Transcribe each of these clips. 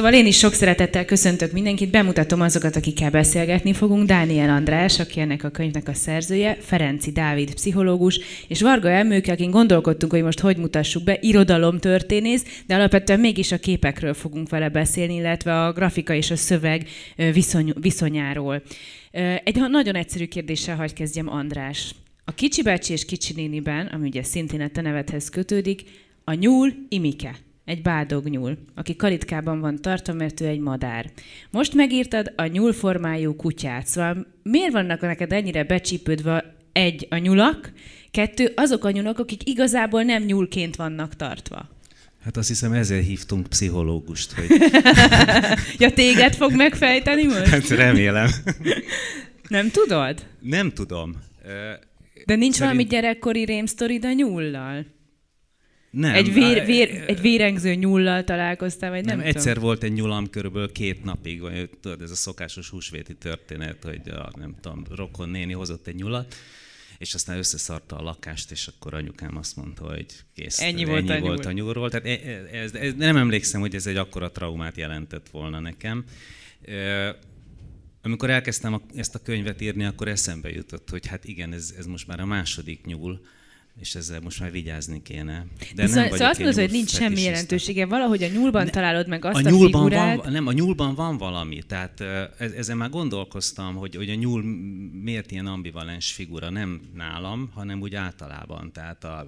Szóval én is sok szeretettel köszöntök mindenkit, bemutatom azokat, akikkel beszélgetni fogunk. Dániel András, aki ennek a könyvnek a szerzője, Ferenci Dávid, pszichológus, és Varga Elmőke, akin gondolkodtunk, hogy most hogy mutassuk be, irodalomtörténész, de alapvetően mégis a képekről fogunk vele beszélni, illetve a grafika és a szöveg viszony, viszonyáról. Egy nagyon egyszerű kérdéssel hagy kezdjem, András. A Kicsi bácsi és Kicsi néniben, ami ugye szintén a te nevedhez kötődik, a nyúl Imike egy bádognyúl, aki kalitkában van tartva, mert ő egy madár. Most megírtad a nyúlformájú kutyát, szóval miért vannak neked ennyire becsípődve egy a nyulak, kettő azok a nyulak, akik igazából nem nyúlként vannak tartva? Hát azt hiszem ezért hívtunk pszichológust, hogy... ja, téged fog megfejteni most? Hát remélem. Nem tudod? Nem tudom. De nincs Szerint... valami gyerekkori rémsztorid a nyullal? Nem. Egy, vér, vér, egy vérengző nyullal találkoztál, vagy nem, nem Egyszer tudom. volt egy nyulam körülbelül két napig, vagy tudod, ez a szokásos húsvéti történet, hogy a, nem tudom, rokon néni hozott egy nyulat, és aztán összeszarta a lakást, és akkor anyukám azt mondta, hogy kész, ennyi, volt, ennyi volt a nyúlról. Tehát e- e- ez, ez, nem emlékszem, hogy ez egy akkora traumát jelentett volna nekem. Amikor elkezdtem a, ezt a könyvet írni, akkor eszembe jutott, hogy hát igen, ez, ez most már a második nyúl, és ezzel most már vigyázni kéne. De szóval, nem szóval azt mondod, hogy nincs semmi jelentősége. Valahogy a nyúlban ne, találod meg azt a, a nyúlban figurát. Van, nem, a nyúlban van valami. Tehát ezen már gondolkoztam, hogy, hogy a nyúl miért ilyen ambivalens figura, nem nálam, hanem úgy általában. Tehát a,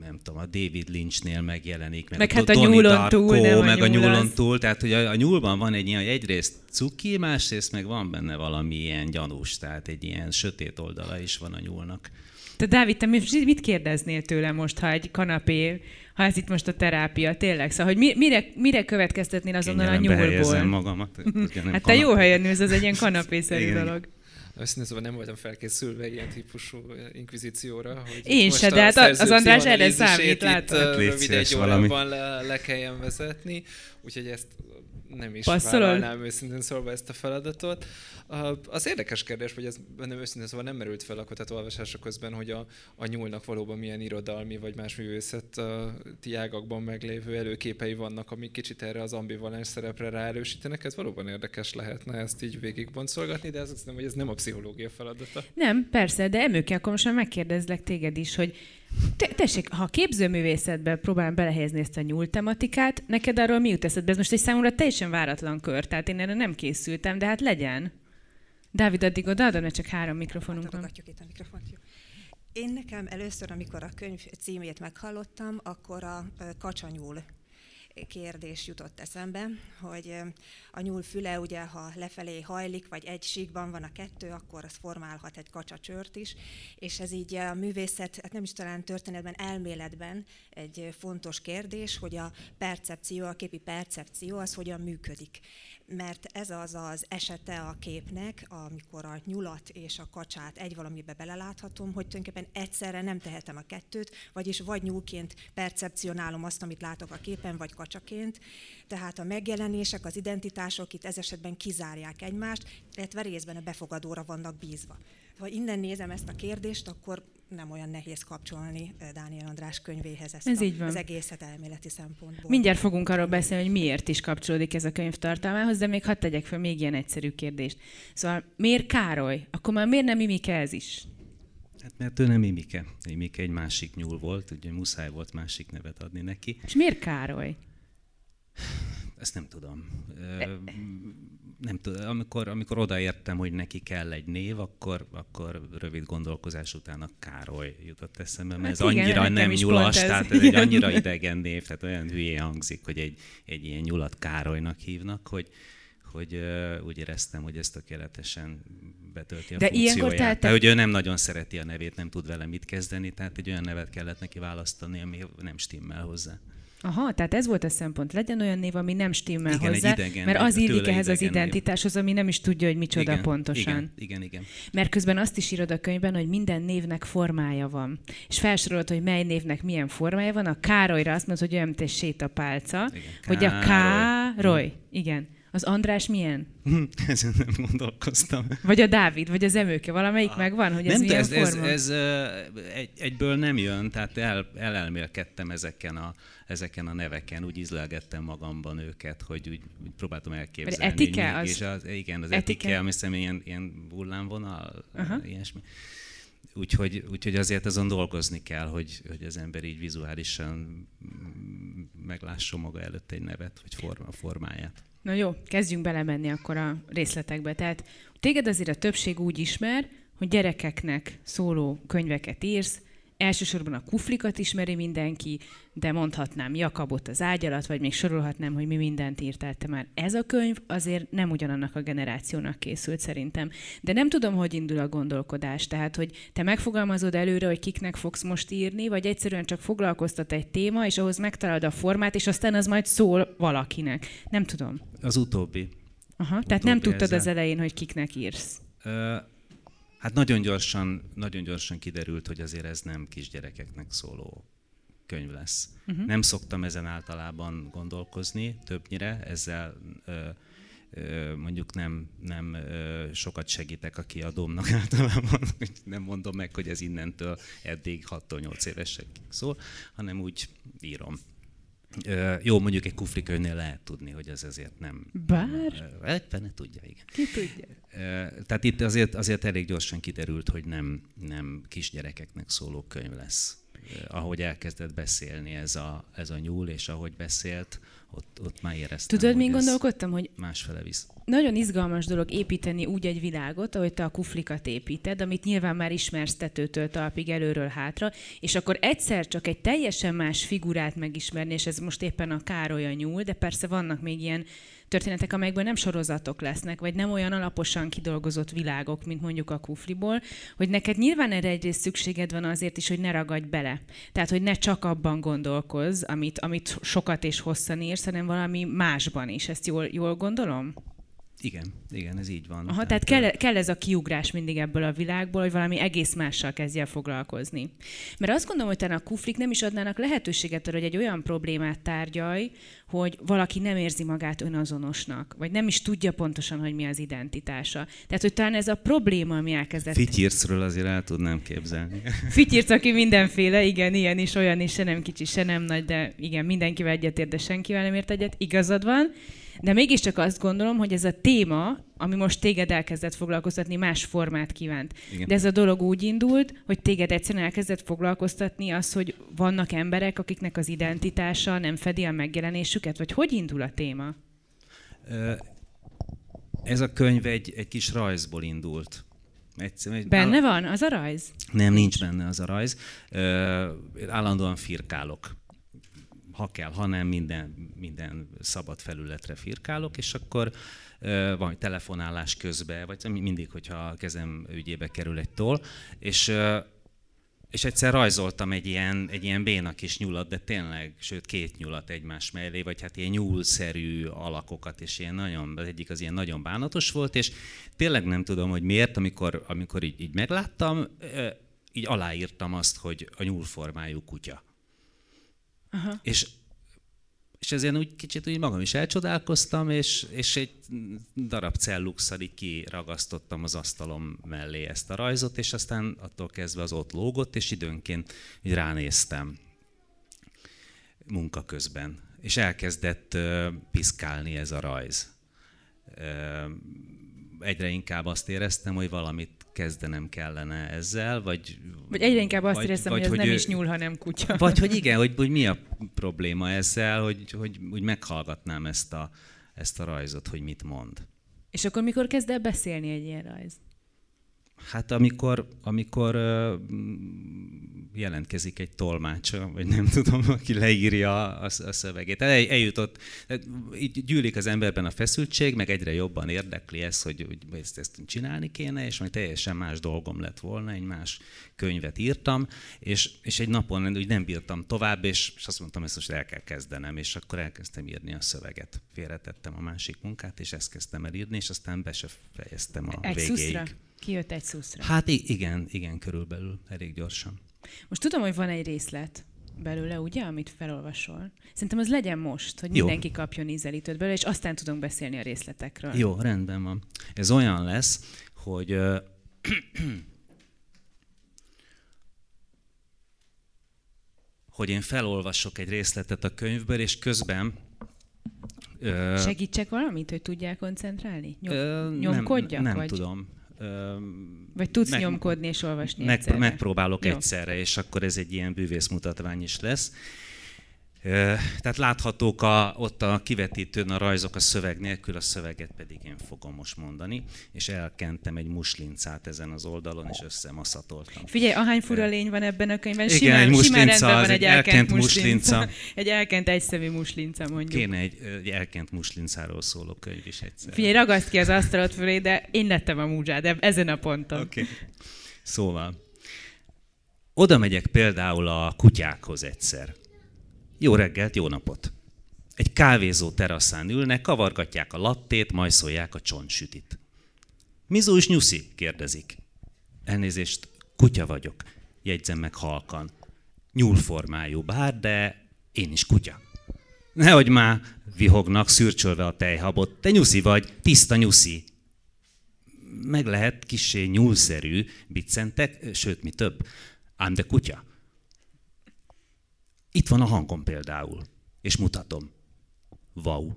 nem tudom, a David Lynchnél megjelenik, meg, meg hát a, a nyúlon Darko, túl, nem meg a, a nyúlon túl, tehát hogy a, a nyúlban van egy ilyen, egyrészt cuki, másrészt meg van benne valami ilyen gyanús, tehát egy ilyen sötét oldala is van a nyúlnak. Te Dávid, te mit kérdeznél tőle most, ha egy kanapé, ha ez itt most a terápia, tényleg? Szóval, hogy mire, mire következtetnél azonnal a nyúlból? magamat. hát te jó helyen ülsz, az egy ilyen kanapészerű dolog. Őszintén szóval nem voltam felkészülve ilyen típusú inkvizícióra. Hogy Én se, de hát az András erre számít, látod. Rövid egy órában le, le kelljen vezetni, úgyhogy ezt nem is Passzolod? vállalnám őszintén szólva ezt a feladatot. Az érdekes kérdés, hogy ez bennem őszintén szóval nem merült fel a olvasása közben, hogy a, a nyúlnak valóban milyen irodalmi vagy más művészeti ágakban meglévő előképei vannak, amik kicsit erre az ambivalens szerepre ráerősítenek. Ez valóban érdekes lehetne ezt így végigboncolgatni, de azt hiszem, hogy ez nem a pszichológia feladata. Nem, persze, de emőke, akkor most már megkérdezlek téged is, hogy te, tessék, ha a képzőművészetbe próbálom belehelyezni ezt a nyúl tematikát, neked arról mi jut eszedbe? Ez most egy számomra teljesen váratlan kör, tehát én erre nem készültem, de hát legyen. Dávid, addig odaadom, mert csak három mikrofonunk van. itt a mikrofont. Jó. Én nekem először, amikor a könyv címét meghallottam, akkor a kacsanyúl kérdés jutott eszembe, hogy a nyúl füle ugye, ha lefelé hajlik, vagy egy síkban van a kettő, akkor az formálhat egy kacsacsört is, és ez így a művészet, hát nem is talán történetben, elméletben egy fontos kérdés, hogy a percepció, a képi percepció az hogyan működik mert ez az az esete a képnek, amikor a nyulat és a kacsát egy valamibe beleláthatom, hogy tulajdonképpen egyszerre nem tehetem a kettőt, vagyis vagy nyúlként percepcionálom azt, amit látok a képen, vagy kacsaként. Tehát a megjelenések, az identitások itt ez esetben kizárják egymást, illetve részben a befogadóra vannak bízva. Ha innen nézem ezt a kérdést, akkor nem olyan nehéz kapcsolni Dániel András könyvéhez ezt ez a, így van. az egészet elméleti szempontból. Mindjárt fogunk arról beszélni, hogy miért is kapcsolódik ez a könyv tartalmához, de még hadd tegyek fel még ilyen egyszerű kérdést. Szóval miért Károly? Akkor már miért nem Mimike ez is? Hát mert ő nem Mimike. Mimike egy másik nyúl volt, ugye muszáj volt másik nevet adni neki. És miért Károly? Ezt nem tudom. Nem tudom. Amikor, amikor odaértem, hogy neki kell egy név, akkor, akkor rövid gondolkozás után a Károly jutott eszembe, mert hát ez igen, annyira nem nyulas, ez. tehát ez egy annyira idegen név, tehát olyan hülyé hangzik, hogy egy, egy ilyen nyulat Károlynak hívnak, hogy, hogy uh, úgy éreztem, hogy ez tökéletesen betölti a De funkcióját. Ilyenkor tehát, tehát, hogy ő nem nagyon szereti a nevét, nem tud vele mit kezdeni, tehát egy olyan nevet kellett neki választani, ami nem stimmel hozzá. Aha, tehát ez volt a szempont. Legyen olyan név, ami nem stimmel igen, hozzá, idegen, mert az illik ehhez az identitáshoz, ami nem is tudja, hogy micsoda igen, pontosan. Igen, igen, igen. Mert közben azt is írod a könyvben, hogy minden névnek formája van. És felsorolod, hogy mely névnek milyen formája van. A Károlyra azt mondod, hogy olyan, mint egy sétapálca. Igen, hogy a Károly, igen, Az András milyen? Ezen nem gondolkoztam. Vagy a Dávid, vagy az Emőke, valamelyik ah. megvan, hogy ez nem, milyen ez? Ez, ez egy, egyből nem jön, tehát el, elelmélkedtem ezeken a, ezeken a neveken, úgy izlelgettem magamban őket, hogy úgy, úgy próbáltam elképzelni. Vagy etike? Az... És az, igen, az etike, etike ami hiszem ilyen, ilyen hullámvonal, uh-huh. ilyesmi. Úgyhogy, úgyhogy azért azon dolgozni kell, hogy, hogy az ember így vizuálisan meglásson maga előtt egy nevet, vagy forma, formáját. Na jó, kezdjünk belemenni akkor a részletekbe. Tehát téged azért a többség úgy ismer, hogy gyerekeknek szóló könyveket írsz, Elsősorban a kuflikat ismeri mindenki, de mondhatnám Jakabot az ágy alatt, vagy még sorolhatnám, hogy mi mindent írtál te már. Ez a könyv azért nem ugyanannak a generációnak készült szerintem. De nem tudom, hogy indul a gondolkodás. Tehát, hogy te megfogalmazod előre, hogy kiknek fogsz most írni, vagy egyszerűen csak foglalkoztat egy téma, és ahhoz megtalálod a formát, és aztán az majd szól valakinek. Nem tudom. Az utóbbi. Aha, utóbbi tehát nem tudtad ezzel. az elején, hogy kiknek írsz. Ö- Hát nagyon gyorsan, nagyon gyorsan kiderült, hogy azért ez nem kisgyerekeknek szóló könyv lesz. Uh-huh. Nem szoktam ezen általában gondolkozni többnyire, ezzel ö, ö, mondjuk nem, nem ö, sokat segítek a kiadómnak általában, nem mondom meg, hogy ez innentől eddig 6-8 évesekig szól, hanem úgy írom. Jó, mondjuk egy kufrikönyvnél lehet tudni, hogy ez ezért nem... Bár? Egyben tudja, igen. Ki tudja. Tehát itt azért, azért elég gyorsan kiderült, hogy nem, nem kisgyerekeknek szóló könyv lesz. Ahogy elkezdett beszélni ez a, ez a nyúl, és ahogy beszélt, ott, ott már éreztem, Tudod, mi gondolkodtam, hogy másfele visz. Nagyon izgalmas dolog építeni úgy egy világot, ahogy te a kuflikat építed, amit nyilván már ismersz tetőtől talpig, előről hátra, és akkor egyszer csak egy teljesen más figurát megismerni, és ez most éppen a Károly a nyúl, de persze vannak még ilyen történetek, amelyekből nem sorozatok lesznek, vagy nem olyan alaposan kidolgozott világok, mint mondjuk a kufliból, hogy neked nyilván erre egyrészt szükséged van azért is, hogy ne ragadj bele. Tehát, hogy ne csak abban gondolkozz, amit, amit sokat és hosszan írsz, hanem valami másban is. Ezt jól, jól gondolom? Igen, igen, ez így van. Aha, tehát, tehát kell, kell ez a kiugrás mindig ebből a világból, hogy valami egész mással kezdje foglalkozni. Mert azt gondolom, hogy talán a kuflik nem is adnának lehetőséget arra, hogy egy olyan problémát tárgyalj, hogy valaki nem érzi magát önazonosnak, vagy nem is tudja pontosan, hogy mi az identitása. Tehát, hogy talán ez a probléma, ami elkezdett... Fityircről azért el tudnám képzelni. Fityirc, aki mindenféle, igen, ilyen is, olyan is, se nem kicsi, se nem nagy, de igen, mindenkivel egyetért, de senkivel nem ért egyet, igazad van. De mégiscsak azt gondolom, hogy ez a téma, ami most téged elkezdett foglalkoztatni, más formát kívánt. Igen. De ez a dolog úgy indult, hogy téged egyszerűen elkezdett foglalkoztatni az, hogy vannak emberek, akiknek az identitása nem fedi a megjelenésüket, vagy hogy indul a téma? Ez a könyv egy, egy kis rajzból indult. Benne áll... van az a rajz? Nem, nincs benne az a rajz. állandóan firkálok ha kell, ha nem, minden, minden szabad felületre firkálok, és akkor van telefonálás közben, vagy mindig, hogyha a kezem ügyébe kerül egy toll, és és egyszer rajzoltam egy ilyen, egy ilyen béna kis nyulat, de tényleg, sőt két nyulat egymás mellé, vagy hát ilyen nyúlszerű alakokat, és ilyen nagyon, egyik az ilyen nagyon bánatos volt, és tényleg nem tudom, hogy miért, amikor, amikor így, így megláttam, így aláírtam azt, hogy a nyúlformájú kutya. Aha. És, és ezért úgy kicsit úgy magam is elcsodálkoztam, és, és egy darab celluxal így kiragasztottam az asztalom mellé ezt a rajzot, és aztán attól kezdve az ott lógott, és időnként így ránéztem munka közben. És elkezdett uh, piszkálni ez a rajz. Uh, egyre inkább azt éreztem, hogy valamit kezdenem kellene ezzel, vagy... Vagy egyre inkább azt vagy, éreztem, vagy, hogy ez nem ő, is nyúl, hanem kutya. Vagy hogy igen, hogy, hogy mi a probléma ezzel, hogy, hogy, hogy meghallgatnám ezt a, ezt a rajzot, hogy mit mond. És akkor mikor kezd el beszélni egy ilyen rajz? Hát amikor, amikor jelentkezik egy tolmács, vagy nem tudom, aki leírja a, a szövegét. El, eljutott, így gyűlik az emberben a feszültség, meg egyre jobban érdekli ez, hogy, hogy ezt, ezt csinálni kéne, és majd teljesen más dolgom lett volna, egy más könyvet írtam, és, és egy napon úgy nem bírtam tovább, és, és azt mondtam, ezt most el kell kezdenem, és akkor elkezdtem írni a szöveget. Félretettem a másik munkát, és ezt kezdtem el írni, és aztán be se fejeztem a egy végéig. Szuszra? Kijött egy szuszra? Hát igen, igen, körülbelül, elég gyorsan. Most tudom, hogy van egy részlet, belőle, ugye, amit felolvasol. Szerintem az legyen most, hogy Jó. mindenki kapjon ízelítőt belőle, és aztán tudunk beszélni a részletekről. Jó, rendben van. Ez olyan lesz, hogy hogy én felolvasok egy részletet a könyvből, és közben... Segítsek valamit, hogy tudják koncentrálni? Nyom, ö, nyomkodjak? Nem, nem vagy? tudom. Vagy tudsz meg, nyomkodni és olvasni meg, egyszerre? Megpróbálok Jó. egyszerre, és akkor ez egy ilyen bűvészmutatvány is lesz. Tehát láthatók a, ott a kivetítőn a rajzok a szöveg nélkül, a szöveget pedig én fogom most mondani, és elkentem egy muslincát ezen az oldalon, és összemaszatoltam. Figyelj, ahány fura lény van ebben a könyvben, Igen, simán, egy simán van egy elkent, elkent muslinca. muslinca. Egy elkent egyszemű muslinca, mondjuk. Kéne egy, egy elkent muslincáról szóló könyv is egyszer. Figyelj, ragaszt ki az asztalot fölé, de én lettem a múzsád ezen a ponton. Oké. Okay. Szóval, oda megyek például a kutyákhoz egyszer jó reggelt, jó napot! Egy kávézó teraszán ülnek, kavargatják a lattét, majszolják a csontsütit. Mizu is nyuszi? kérdezik. Elnézést, kutya vagyok, jegyzem meg halkan. Nyúlformájú bár, de én is kutya. Nehogy már vihognak, szürcsölve a tejhabot. Te nyuszi vagy, tiszta nyuszi. Meg lehet kisé nyúlszerű, biccentek, sőt, mi több. Ám de kutya. Itt van a hangom például, és mutatom. Wow.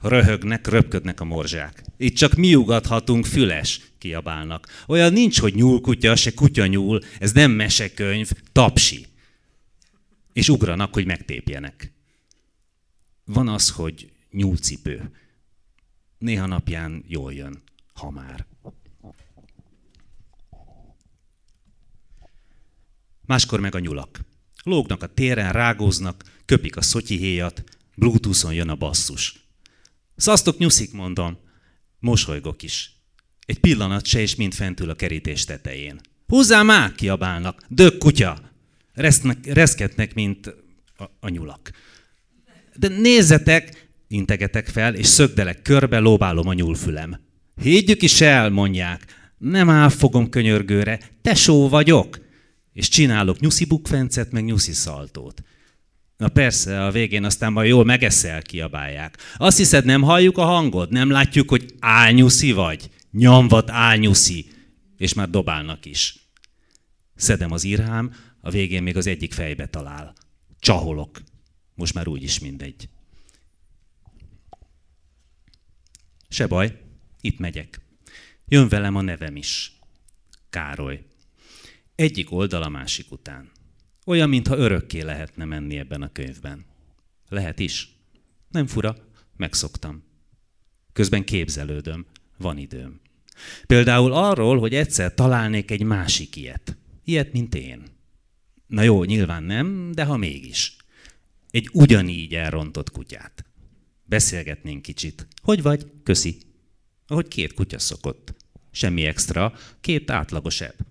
Röhögnek, röpködnek a morzsák. Itt csak mi ugathatunk, füles, kiabálnak. Olyan nincs, hogy nyúlkutya, se kutya nyúl, ez nem mesekönyv, tapsi. És ugranak, hogy megtépjenek. Van az, hogy nyúlcipő. Néha napján jól jön, ha már. Máskor meg a nyulak. Lógnak a téren, rágóznak, köpik a szotyihéjat, Bluetooth-on jön a basszus. Szasztok nyuszik, mondom. Mosolygok is. Egy pillanat se, és mind fentül a kerítés tetején. Húzzál már, kiabálnak. Dög kutya! Resznek, reszketnek, mint a, a nyulak. De nézzetek, integetek fel, és szögdelek körbe, lóbálom a nyúlfülem. Higgyük is el, mondják. Nem áll fogom könyörgőre, tesó vagyok és csinálok nyuszi bukfencet, meg nyuszi szaltót. Na persze, a végén aztán majd jól megeszel, kiabálják. Azt hiszed, nem halljuk a hangod? Nem látjuk, hogy álnyuszi vagy? Nyomvat álnyuszi. És már dobálnak is. Szedem az írhám, a végén még az egyik fejbe talál. Csaholok. Most már úgyis mindegy. Se baj, itt megyek. Jön velem a nevem is. Károly. Egyik oldal a másik után. Olyan, mintha örökké lehetne menni ebben a könyvben. Lehet is. Nem fura, megszoktam. Közben képzelődöm, van időm. Például arról, hogy egyszer találnék egy másik ilyet. Ilyet, mint én. Na jó, nyilván nem, de ha mégis. Egy ugyanígy elrontott kutyát. Beszélgetnénk kicsit. Hogy vagy? Köszi. Ahogy két kutya szokott. Semmi extra, két átlagos ebb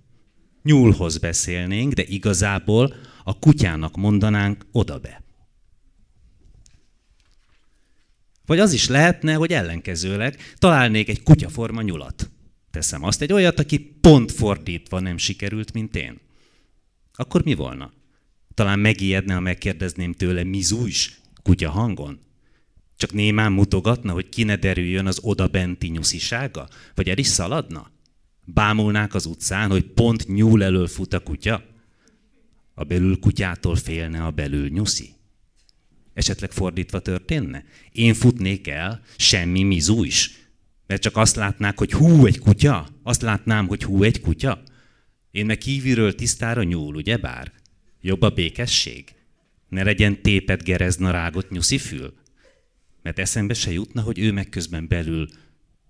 nyúlhoz beszélnénk, de igazából a kutyának mondanánk oda be. Vagy az is lehetne, hogy ellenkezőleg találnék egy kutyaforma nyulat. Teszem azt, egy olyat, aki pont fordítva nem sikerült, mint én. Akkor mi volna? Talán megijedne, ha megkérdezném tőle mizújs kutya hangon? Csak némán mutogatna, hogy ki ne derüljön az odabenti nyuszisága? Vagy el is szaladna? Bámulnák az utcán, hogy pont nyúl elől fut a kutya? A belül kutyától félne a belül nyuszi? Esetleg fordítva történne? Én futnék el, semmi mizú is. Mert csak azt látnák, hogy hú, egy kutya? Azt látnám, hogy hú, egy kutya? Én meg kívülről tisztára nyúl, ugye bár? Jobb a békesség? Ne legyen tépet gerezna rágott nyuszi fül? Mert eszembe se jutna, hogy ő meg közben belül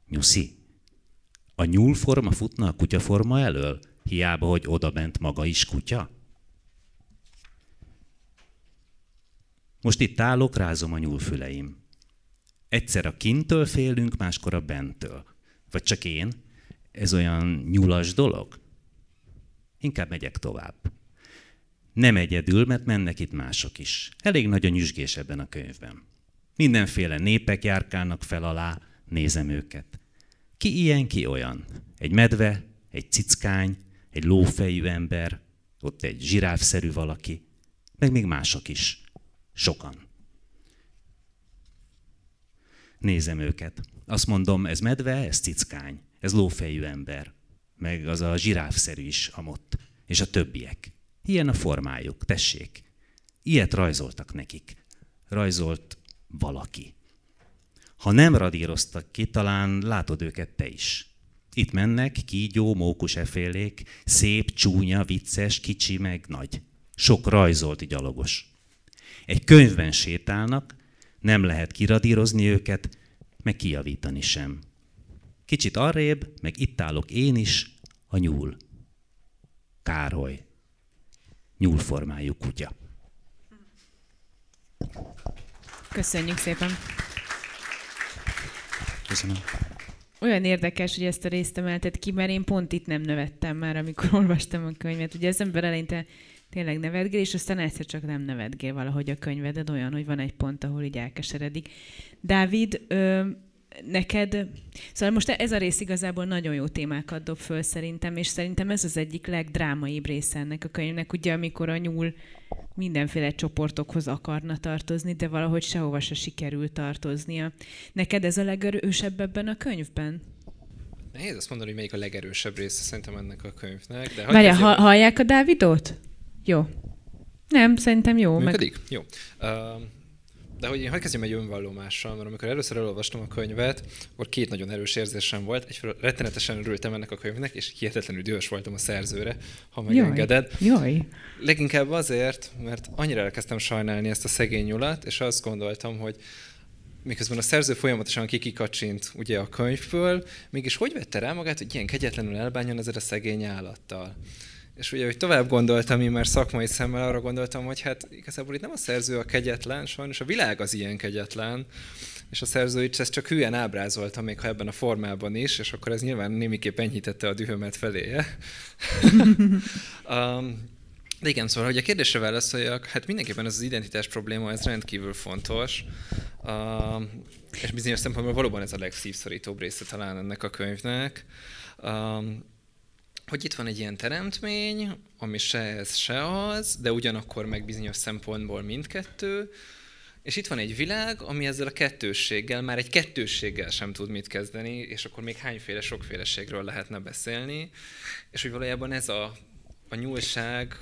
nyuszi. A nyúlforma futna a kutyaforma elől? Hiába, hogy odabent maga is kutya? Most itt állok, rázom a nyúlfüleim. Egyszer a kintől félünk, máskor a bentől. Vagy csak én? Ez olyan nyulas dolog? Inkább megyek tovább. Nem egyedül, mert mennek itt mások is. Elég nagy a nyüzsgés ebben a könyvben. Mindenféle népek járkálnak fel alá, nézem őket. Ki ilyen, ki olyan. Egy medve, egy cickány, egy lófejű ember, ott egy zsiráfszerű valaki. meg még mások is. Sokan. Nézem őket. Azt mondom, ez medve, ez cickány, ez lófejű ember, meg az a zsiráfszerű is amott, és a többiek. Ilyen a formájuk, tessék. Ilyet rajzoltak nekik. Rajzolt valaki. Ha nem radíroztak ki, talán látod őket te is. Itt mennek, kígyó, mókus efélék, szép, csúnya, vicces, kicsi, meg nagy. Sok rajzolt gyalogos. Egy könyvben sétálnak, nem lehet kiradírozni őket, meg kijavítani sem. Kicsit arrébb, meg itt állok én is, a nyúl. Károly. Nyúlformájú kutya. Köszönjük szépen! Köszönöm. Olyan érdekes, hogy ezt a részt emelted ki, mert én pont itt nem nevettem már, amikor olvastam a könyvet. Ugye az ember eleinte tényleg nevetgél, és aztán egyszer csak nem nevetgél valahogy a könyveded, olyan, hogy van egy pont, ahol így elkeseredik. Dávid, neked, szóval most ez a rész igazából nagyon jó témákat dob föl szerintem, és szerintem ez az egyik legdrámaibb része ennek a könyvnek, ugye amikor a nyúl mindenféle csoportokhoz akarna tartozni, de valahogy sehova se sikerül tartoznia. Neked ez a legerősebb ebben a könyvben? Nehéz azt mondani, hogy melyik a legerősebb része szerintem ennek a könyvnek. De Várja, ha, hallják a Dávidot? Jó. Nem, szerintem jó. Működik? Meg... Jó. Uh, de hogy én hadd kezdjem egy önvallomással, mert amikor először elolvastam a könyvet, akkor két nagyon erős érzésem volt. Egyfelől rettenetesen örültem ennek a könyvnek, és hihetetlenül dühös voltam a szerzőre, ha megengeded. Jaj, jaj. Leginkább azért, mert annyira elkezdtem sajnálni ezt a szegény nyulat, és azt gondoltam, hogy miközben a szerző folyamatosan kikikacsint ugye a könyvből, mégis hogy vette rá magát, hogy ilyen kegyetlenül elbánjon ezzel a szegény állattal. És ugye, hogy tovább gondoltam, én már szakmai szemmel arra gondoltam, hogy hát igazából itt nem a szerző a kegyetlen, sajnos a világ az ilyen kegyetlen, és a szerző itt ezt csak hülyen ábrázolta, még ha ebben a formában is, és akkor ez nyilván némiképp enyhítette a dühömet feléje. um, de igen, szóval, hogy a kérdésre válaszoljak, hát mindenképpen ez az identitás probléma, ez rendkívül fontos. Uh, és bizonyos szempontból valóban ez a legszívszorítóbb része talán ennek a könyvnek. Um, hogy itt van egy ilyen teremtmény, ami se ez, se az, de ugyanakkor meg bizonyos szempontból mindkettő, és itt van egy világ, ami ezzel a kettősséggel, már egy kettősséggel sem tud mit kezdeni, és akkor még hányféle sokféleségről lehetne beszélni, és hogy valójában ez a, a nyúlság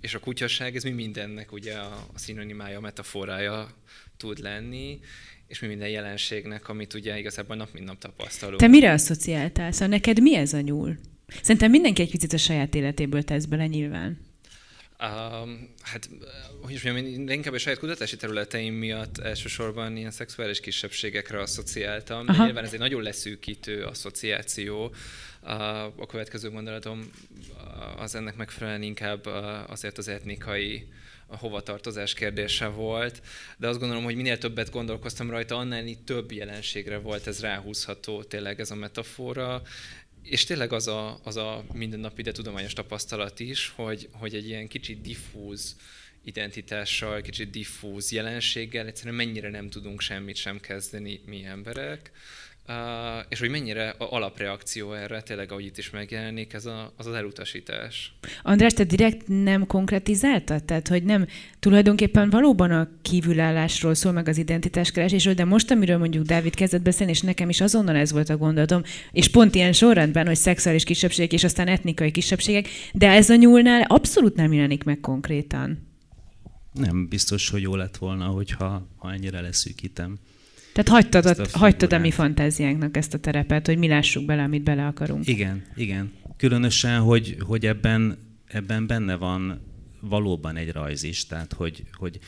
és a kutyaság, ez mi mindennek ugye a, a szinonimája, a metaforája tud lenni, és mi minden jelenségnek, amit ugye igazából nap mint nap tapasztalunk. Te mire asszociáltál? Szóval neked mi ez a nyúl? Szerintem mindenki egy picit a saját életéből tesz bele nyilván. Um, hát, hogy is mondjam, én inkább a saját kutatási területeim miatt elsősorban ilyen szexuális kisebbségekre asszociáltam, Aha. nyilván ez egy nagyon leszűkítő asszociáció. A következő gondolatom az ennek megfelelően inkább azért az etnikai a hovatartozás kérdése volt, de azt gondolom, hogy minél többet gondolkoztam rajta, annál több jelenségre volt ez ráhúzható tényleg ez a metafora, és tényleg az a, az a mindennapi, de tudományos tapasztalat is, hogy, hogy egy ilyen kicsit diffúz identitással, kicsit diffúz jelenséggel egyszerűen mennyire nem tudunk semmit sem kezdeni mi emberek, Uh, és hogy mennyire a alapreakció erre, tényleg ahogy itt is megjelenik, ez a, az az elutasítás. András, te direkt nem konkretizáltad? Tehát, hogy nem tulajdonképpen valóban a kívülállásról szól, meg az identitáskeresésről, de most, amiről mondjuk Dávid kezdett beszélni, és nekem is azonnal ez volt a gondolatom, és pont ilyen sorrendben, hogy szexuális kisebbségek és aztán etnikai kisebbségek, de ez a nyúlnál abszolút nem jelenik meg konkrétan. Nem biztos, hogy jó lett volna, hogyha ha ennyire leszűkítem. Tehát hagytad, a, hagytad a mi fantáziánknak ezt a terepet, hogy mi lássuk bele, amit bele akarunk. Igen, igen. Különösen, hogy, hogy ebben, ebben benne van valóban egy rajz is, tehát hogy, hogy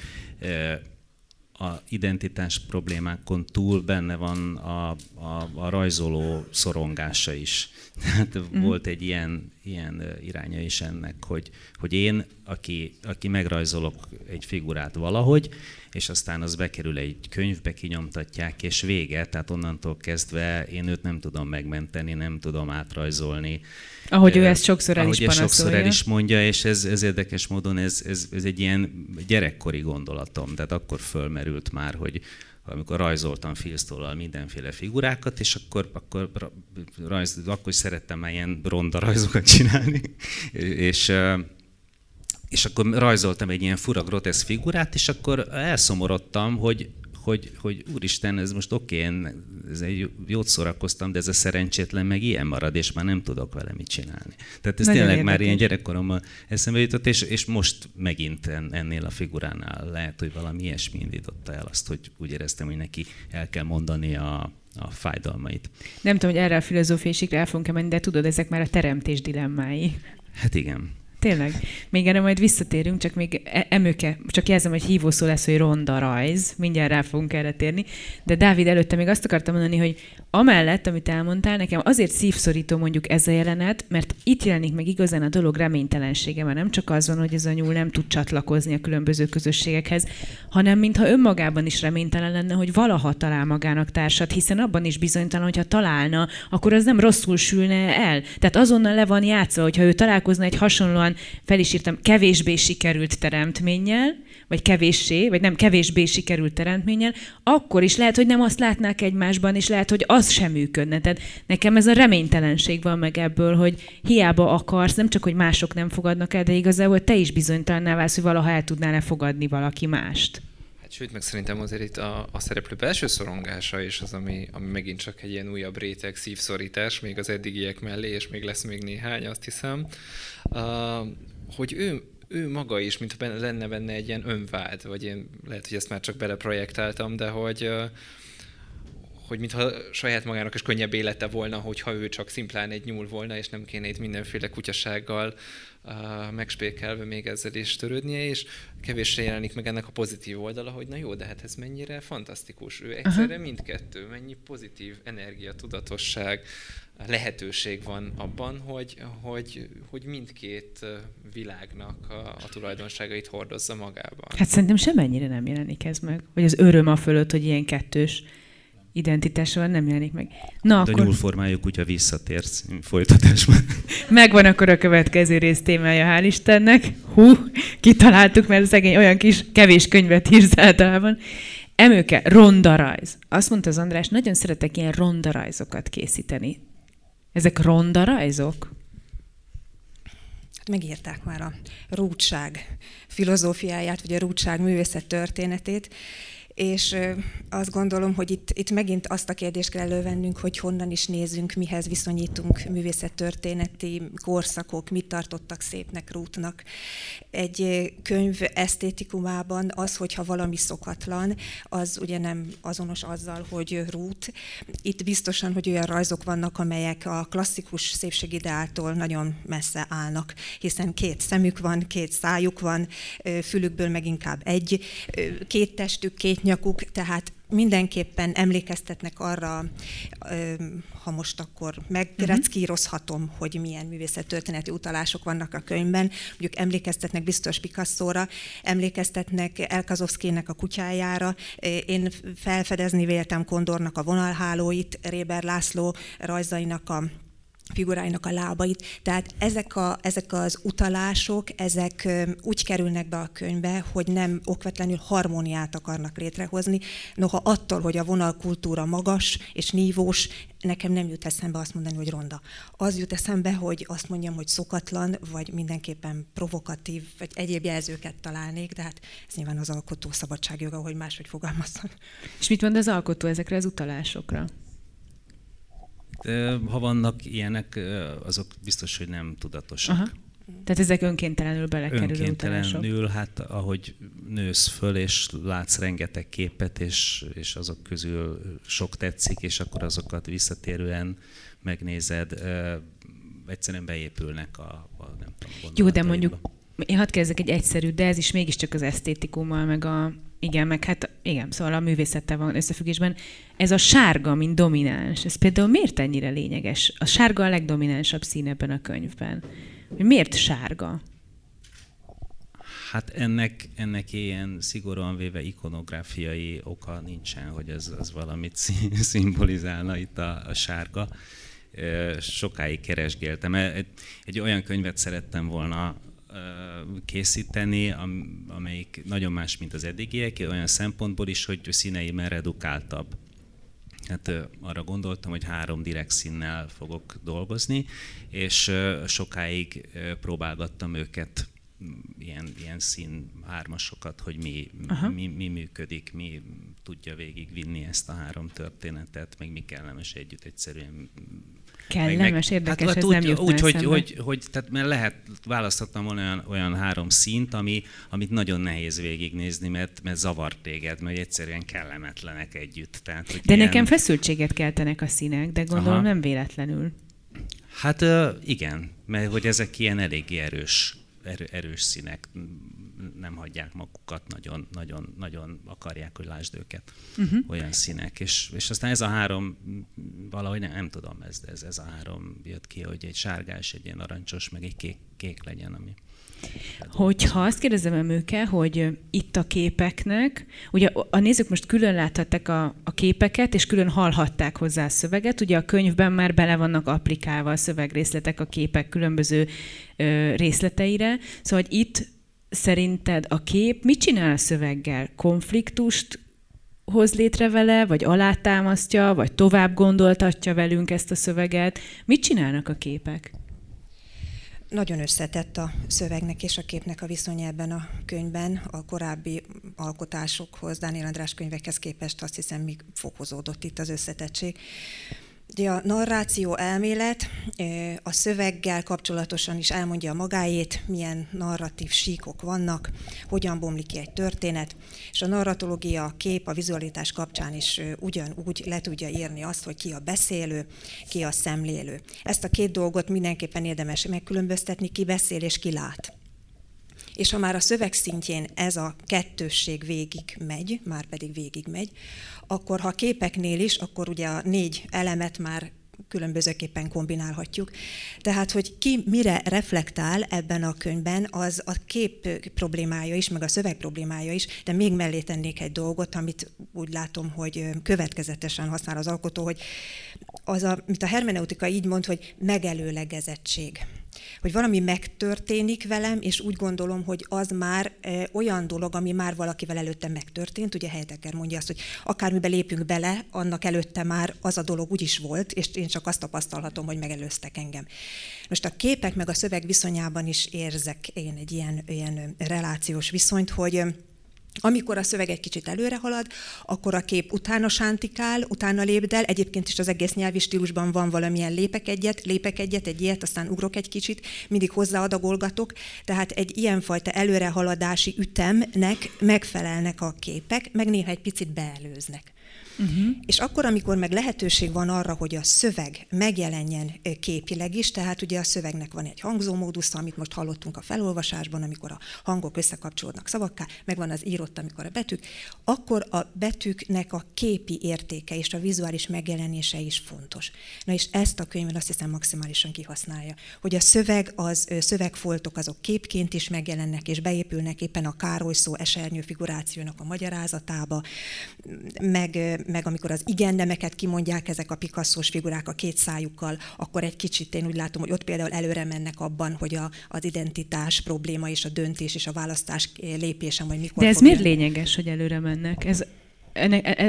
a identitás problémákon túl benne van a, a, a rajzoló szorongása is. Tehát mm. volt egy ilyen, ilyen iránya is ennek, hogy, hogy én, aki, aki megrajzolok egy figurát valahogy, és aztán az bekerül egy könyvbe, kinyomtatják, és vége, tehát onnantól kezdve én őt nem tudom megmenteni, nem tudom átrajzolni. Ahogy ő ezt sokszor el ahogy is sokszor el is mondja, és ez, ez érdekes módon ez, ez, ez egy ilyen gyerekkori gondolatom, tehát akkor fölmerült már, hogy amikor rajzoltam filztollal mindenféle figurákat, és akkor, akkor, rajz, akkor is szerettem már ilyen ronda rajzokat csinálni, és és akkor rajzoltam egy ilyen fura grotesz figurát, és akkor elszomorodtam, hogy hogy, hogy úristen, ez most oké, én ez egy jót szórakoztam, de ez a szerencsétlen meg ilyen marad, és már nem tudok vele mit csinálni. Tehát ez Nagyon tényleg érdekes. már ilyen gyerekkoromban eszembe jutott, és, és most megint ennél a figuránál lehet, hogy valami ilyesmi indította el azt, hogy úgy éreztem, hogy neki el kell mondani a, a fájdalmait. Nem tudom, hogy erre a filozófiai el fogunk menni, de tudod, ezek már a teremtés dilemmái. Hát igen. Tényleg. Még erre majd visszatérünk, csak még e- emőke, csak jelzem, hogy hívószó lesz, hogy ronda rajz, mindjárt rá fogunk erre térni. De Dávid előtte még azt akartam mondani, hogy amellett, amit elmondtál, nekem azért szívszorító mondjuk ez a jelenet, mert itt jelenik meg igazán a dolog reménytelensége, mert nem csak az van, hogy ez a nyúl nem tud csatlakozni a különböző közösségekhez, hanem mintha önmagában is reménytelen lenne, hogy valaha talál magának társat, hiszen abban is bizonytalan, hogyha találna, akkor az nem rosszul sülne el. Tehát azonnal le van játszva, hogyha ő találkozna egy hasonlóan fel is írtam, kevésbé sikerült teremtménnyel, vagy kevéssé, vagy nem kevésbé sikerült teremtménnyel, akkor is lehet, hogy nem azt látnák egymásban, és lehet, hogy az sem működne. Tehát nekem ez a reménytelenség van meg ebből, hogy hiába akarsz, nem csak, hogy mások nem fogadnak el, de igazából te is bizonytalanná válsz, hogy valaha el tudnál-e fogadni valaki mást. Hát sőt, meg szerintem azért itt a, a szereplő belső szorongása is az, ami, ami megint csak egy ilyen újabb réteg szívszorítás, még az eddigiek mellé, és még lesz még néhány, azt hiszem, hogy ő, ő maga is, mint benne, lenne benne egy ilyen önvád, vagy én lehet, hogy ezt már csak beleprojektáltam, de hogy hogy mintha saját magának is könnyebb élete volna, hogyha ő csak szimplán egy nyúl volna, és nem kéne itt mindenféle kutyasággal uh, megspékelve még ezzel is törődnie, és kevéssé jelenik meg ennek a pozitív oldala, hogy na jó, de hát ez mennyire fantasztikus. Ő egyszerre Aha. mindkettő, mennyi pozitív energia, tudatosság, lehetőség van abban, hogy, hogy, hogy mindkét világnak a, a tulajdonságait hordozza magában. Hát szerintem semennyire nem jelenik ez meg. Vagy az öröm a fölött, hogy ilyen kettős identitással nem jelenik meg. Na, hát akkor... A nyúlformájuk hogyha visszatérsz folytatásban. Megvan akkor a következő rész témája, hál' Istennek. Hú, kitaláltuk, mert szegény olyan kis kevés könyvet írsz általában. Emőke, ronda rajz. Azt mondta az András, nagyon szeretek ilyen ronda rajzokat készíteni. Ezek ronda rajzok? Hát megírták már a rúdság filozófiáját, vagy a rúdság művészet történetét, és azt gondolom, hogy itt, itt megint azt a kérdést kell elővennünk, hogy honnan is nézünk, mihez viszonyítunk művészettörténeti korszakok, mit tartottak szépnek, rútnak. Egy könyv esztétikumában az, hogyha valami szokatlan, az ugye nem azonos azzal, hogy rút. Itt biztosan, hogy olyan rajzok vannak, amelyek a klasszikus szépségideáltól nagyon messze állnak, hiszen két szemük van, két szájuk van, fülükből meg inkább egy, két testük, két nyakuk, tehát mindenképpen emlékeztetnek arra, ha most akkor megreckírozhatom, uh-huh. hogy milyen művészettörténeti utalások vannak a könyvben. Mondjuk emlékeztetnek biztos Picasso-ra, emlékeztetnek Elkazovszkének a kutyájára. Én felfedezni véltem Kondornak a vonalhálóit, Réber László rajzainak a figuráinak a lábait. Tehát ezek, a, ezek az utalások, ezek úgy kerülnek be a könyvbe, hogy nem okvetlenül harmóniát akarnak létrehozni. Noha attól, hogy a vonalkultúra magas és nívós, nekem nem jut eszembe azt mondani, hogy ronda. Az jut eszembe, hogy azt mondjam, hogy szokatlan, vagy mindenképpen provokatív, vagy egyéb jelzőket találnék, de hát ez nyilván az alkotó szabadságjoga, hogy máshogy fogalmazzon. És mit mond az alkotó ezekre az utalásokra? Ha vannak ilyenek, azok biztos, hogy nem tudatosak. Aha. Tehát ezek önkéntelenül belekerülő Önkéntelenül, utalások. hát ahogy nősz föl, és látsz rengeteg képet, és, és azok közül sok tetszik, és akkor azokat visszatérően megnézed, egyszerűen beépülnek a, a nem tudom, Jó, de mondjuk én hadd kezdek egy egyszerű, de ez is mégiscsak az esztétikummal, meg a, igen, meg hát igen, szóval a művészettel van összefüggésben. Ez a sárga, mint domináns, ez például miért ennyire lényeges? A sárga a legdominánsabb szín ebben a könyvben. Miért sárga? Hát ennek, ennek ilyen szigorúan véve ikonográfiai oka nincsen, hogy ez az valamit szimbolizálna itt a, a sárga. Sokáig keresgéltem. Egy, egy olyan könyvet szerettem volna készíteni, amelyik nagyon más, mint az eddigiek, olyan szempontból is, hogy színei redukáltabb. Hát arra gondoltam, hogy három direkt színnel fogok dolgozni, és sokáig próbálgattam őket ilyen, ilyen szín hármasokat, hogy mi, mi, mi, működik, mi tudja végigvinni ezt a három történetet, meg mi kellemes együtt egyszerűen Kellemes, meg, érdekes, hát, ez úgy, nem úgy, úgy hogy, hogy, hogy, tehát mert lehet, választhattam volna olyan, olyan három szint, ami, amit nagyon nehéz végignézni, mert, mert zavar téged, mert egyszerűen kellemetlenek együtt. Tehát, hogy de ilyen... nekem feszültséget keltenek a színek, de gondolom Aha. nem véletlenül. Hát igen, mert hogy ezek ilyen eléggé erős, erő, erős színek, nem hagyják magukat, nagyon, nagyon, nagyon akarják, hogy lásd őket. Uh-huh. Olyan színek. És, és aztán ez a három, valahogy nem, nem tudom, ez, ez, ez a három jött ki, hogy egy sárgás, egy ilyen narancsos, meg egy kék, kék legyen, ami Hogyha azt kérdezem Emőke, hogy itt a képeknek, ugye a nézők most külön láthatták a, a képeket, és külön hallhatták hozzá a szöveget, ugye a könyvben már bele vannak applikálva a szövegrészletek a képek különböző ö, részleteire, szóval hogy itt szerinted a kép mit csinál a szöveggel? Konfliktust hoz létre vele, vagy alátámasztja, vagy tovább gondoltatja velünk ezt a szöveget? Mit csinálnak a képek? Nagyon összetett a szövegnek és a képnek a viszonya ebben a könyvben. A korábbi alkotásokhoz, Dániel András könyvekhez képest azt hiszem, még fokozódott itt az összetettség. Ugye a narráció elmélet a szöveggel kapcsolatosan is elmondja a magáét, milyen narratív síkok vannak, hogyan bomlik ki egy történet, és a narratológia, a kép, a vizualitás kapcsán is ugyanúgy le tudja írni azt, hogy ki a beszélő, ki a szemlélő. Ezt a két dolgot mindenképpen érdemes megkülönböztetni, ki beszél és ki lát. És ha már a szöveg szintjén ez a kettősség végig megy, már pedig végig megy, akkor ha képeknél is, akkor ugye a négy elemet már különbözőképpen kombinálhatjuk. Tehát, hogy ki mire reflektál ebben a könyvben, az a kép problémája is, meg a szöveg problémája is, de még mellé tennék egy dolgot, amit úgy látom, hogy következetesen használ az alkotó, hogy az, a, mint a hermeneutika így mond, hogy megelőlegezettség hogy valami megtörténik velem, és úgy gondolom, hogy az már olyan dolog, ami már valakivel előtte megtörtént. Ugye Heidegger mondja azt, hogy akármibe lépünk bele, annak előtte már az a dolog úgy is volt, és én csak azt tapasztalhatom, hogy megelőztek engem. Most a képek meg a szöveg viszonyában is érzek én egy ilyen, ilyen relációs viszonyt, hogy amikor a szöveg egy kicsit előre halad, akkor a kép utána sántikál, utána lépdel. Egyébként is az egész nyelvi stílusban van valamilyen lépek egyet, lépek egyet, egy ilyet, aztán ugrok egy kicsit, mindig hozzáadagolgatok. Tehát egy ilyenfajta előrehaladási ütemnek megfelelnek a képek, meg néha egy picit beelőznek. Uh-huh. És akkor, amikor meg lehetőség van arra, hogy a szöveg megjelenjen képileg is, tehát ugye a szövegnek van egy hangzómódusz, amit most hallottunk a felolvasásban, amikor a hangok összekapcsolódnak szavakká, meg van az írott, amikor a betűk, akkor a betűknek a képi értéke és a vizuális megjelenése is fontos. Na és ezt a könyv azt hiszem maximálisan kihasználja, hogy a szöveg, az szövegfoltok azok képként is megjelennek és beépülnek éppen a Károly szó esernyő figurációnak a magyarázatába, meg meg amikor az igennemeket kimondják ezek a pikasszós figurák a két szájukkal, akkor egy kicsit én úgy látom, hogy ott például előre mennek abban, hogy a, az identitás probléma és a döntés és a választás lépése majd mikor De ez miért jönni. lényeges, hogy előre mennek? Ez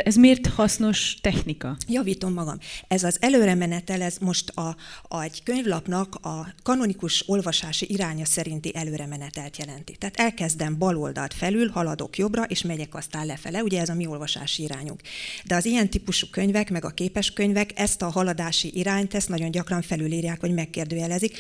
ez miért hasznos technika? Javítom magam. Ez az előremenetel, ez most a, a, egy könyvlapnak a kanonikus olvasási iránya szerinti előremenetelt jelenti. Tehát elkezdem bal oldalt felül, haladok jobbra, és megyek aztán lefele. Ugye ez a mi olvasási irányunk. De az ilyen típusú könyvek, meg a képes könyvek ezt a haladási irányt, ezt nagyon gyakran felülírják, vagy megkérdőjelezik.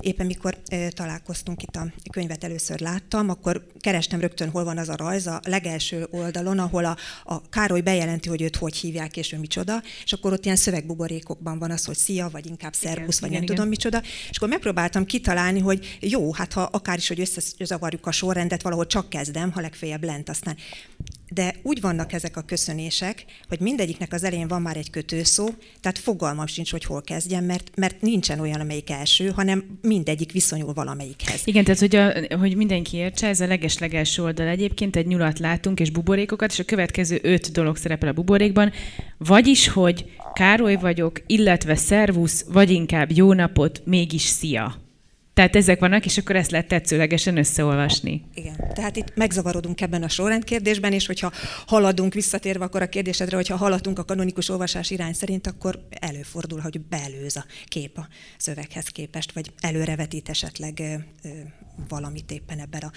Éppen mikor találkoztunk itt a könyvet először láttam, akkor kerestem rögtön, hol van az a rajz a legelső oldalon, ahol a, a Károly bejelenti, hogy őt hogy hívják, és ő micsoda, és akkor ott ilyen szövegbuborékokban van az, hogy szia, vagy inkább szervusz, vagy igen, nem igen. tudom micsoda, és akkor megpróbáltam kitalálni, hogy jó, hát ha akár is, hogy összezavarjuk a sorrendet, valahol csak kezdem, ha legfeljebb lent, aztán de úgy vannak ezek a köszönések, hogy mindegyiknek az elején van már egy kötőszó, tehát fogalmam sincs, hogy hol kezdjem, mert, mert nincsen olyan, amelyik első, hanem mindegyik viszonyul valamelyikhez. Igen, tehát hogy, a, hogy mindenki értse, ez a leges-legelső oldal egyébként, egy nyulat látunk és buborékokat, és a következő öt dolog szerepel a buborékban, vagyis, hogy Károly vagyok, illetve szervusz, vagy inkább jó napot, mégis szia. Tehát ezek vannak, és akkor ezt lehet tetszőlegesen összeolvasni. Igen, tehát itt megzavarodunk ebben a sorrend kérdésben, és hogyha haladunk, visszatérve akkor a kérdésedre, hogyha haladunk a kanonikus olvasás irány szerint, akkor előfordul, hogy belőz a kép a szöveghez képest, vagy előrevetít esetleg valamit éppen ebben a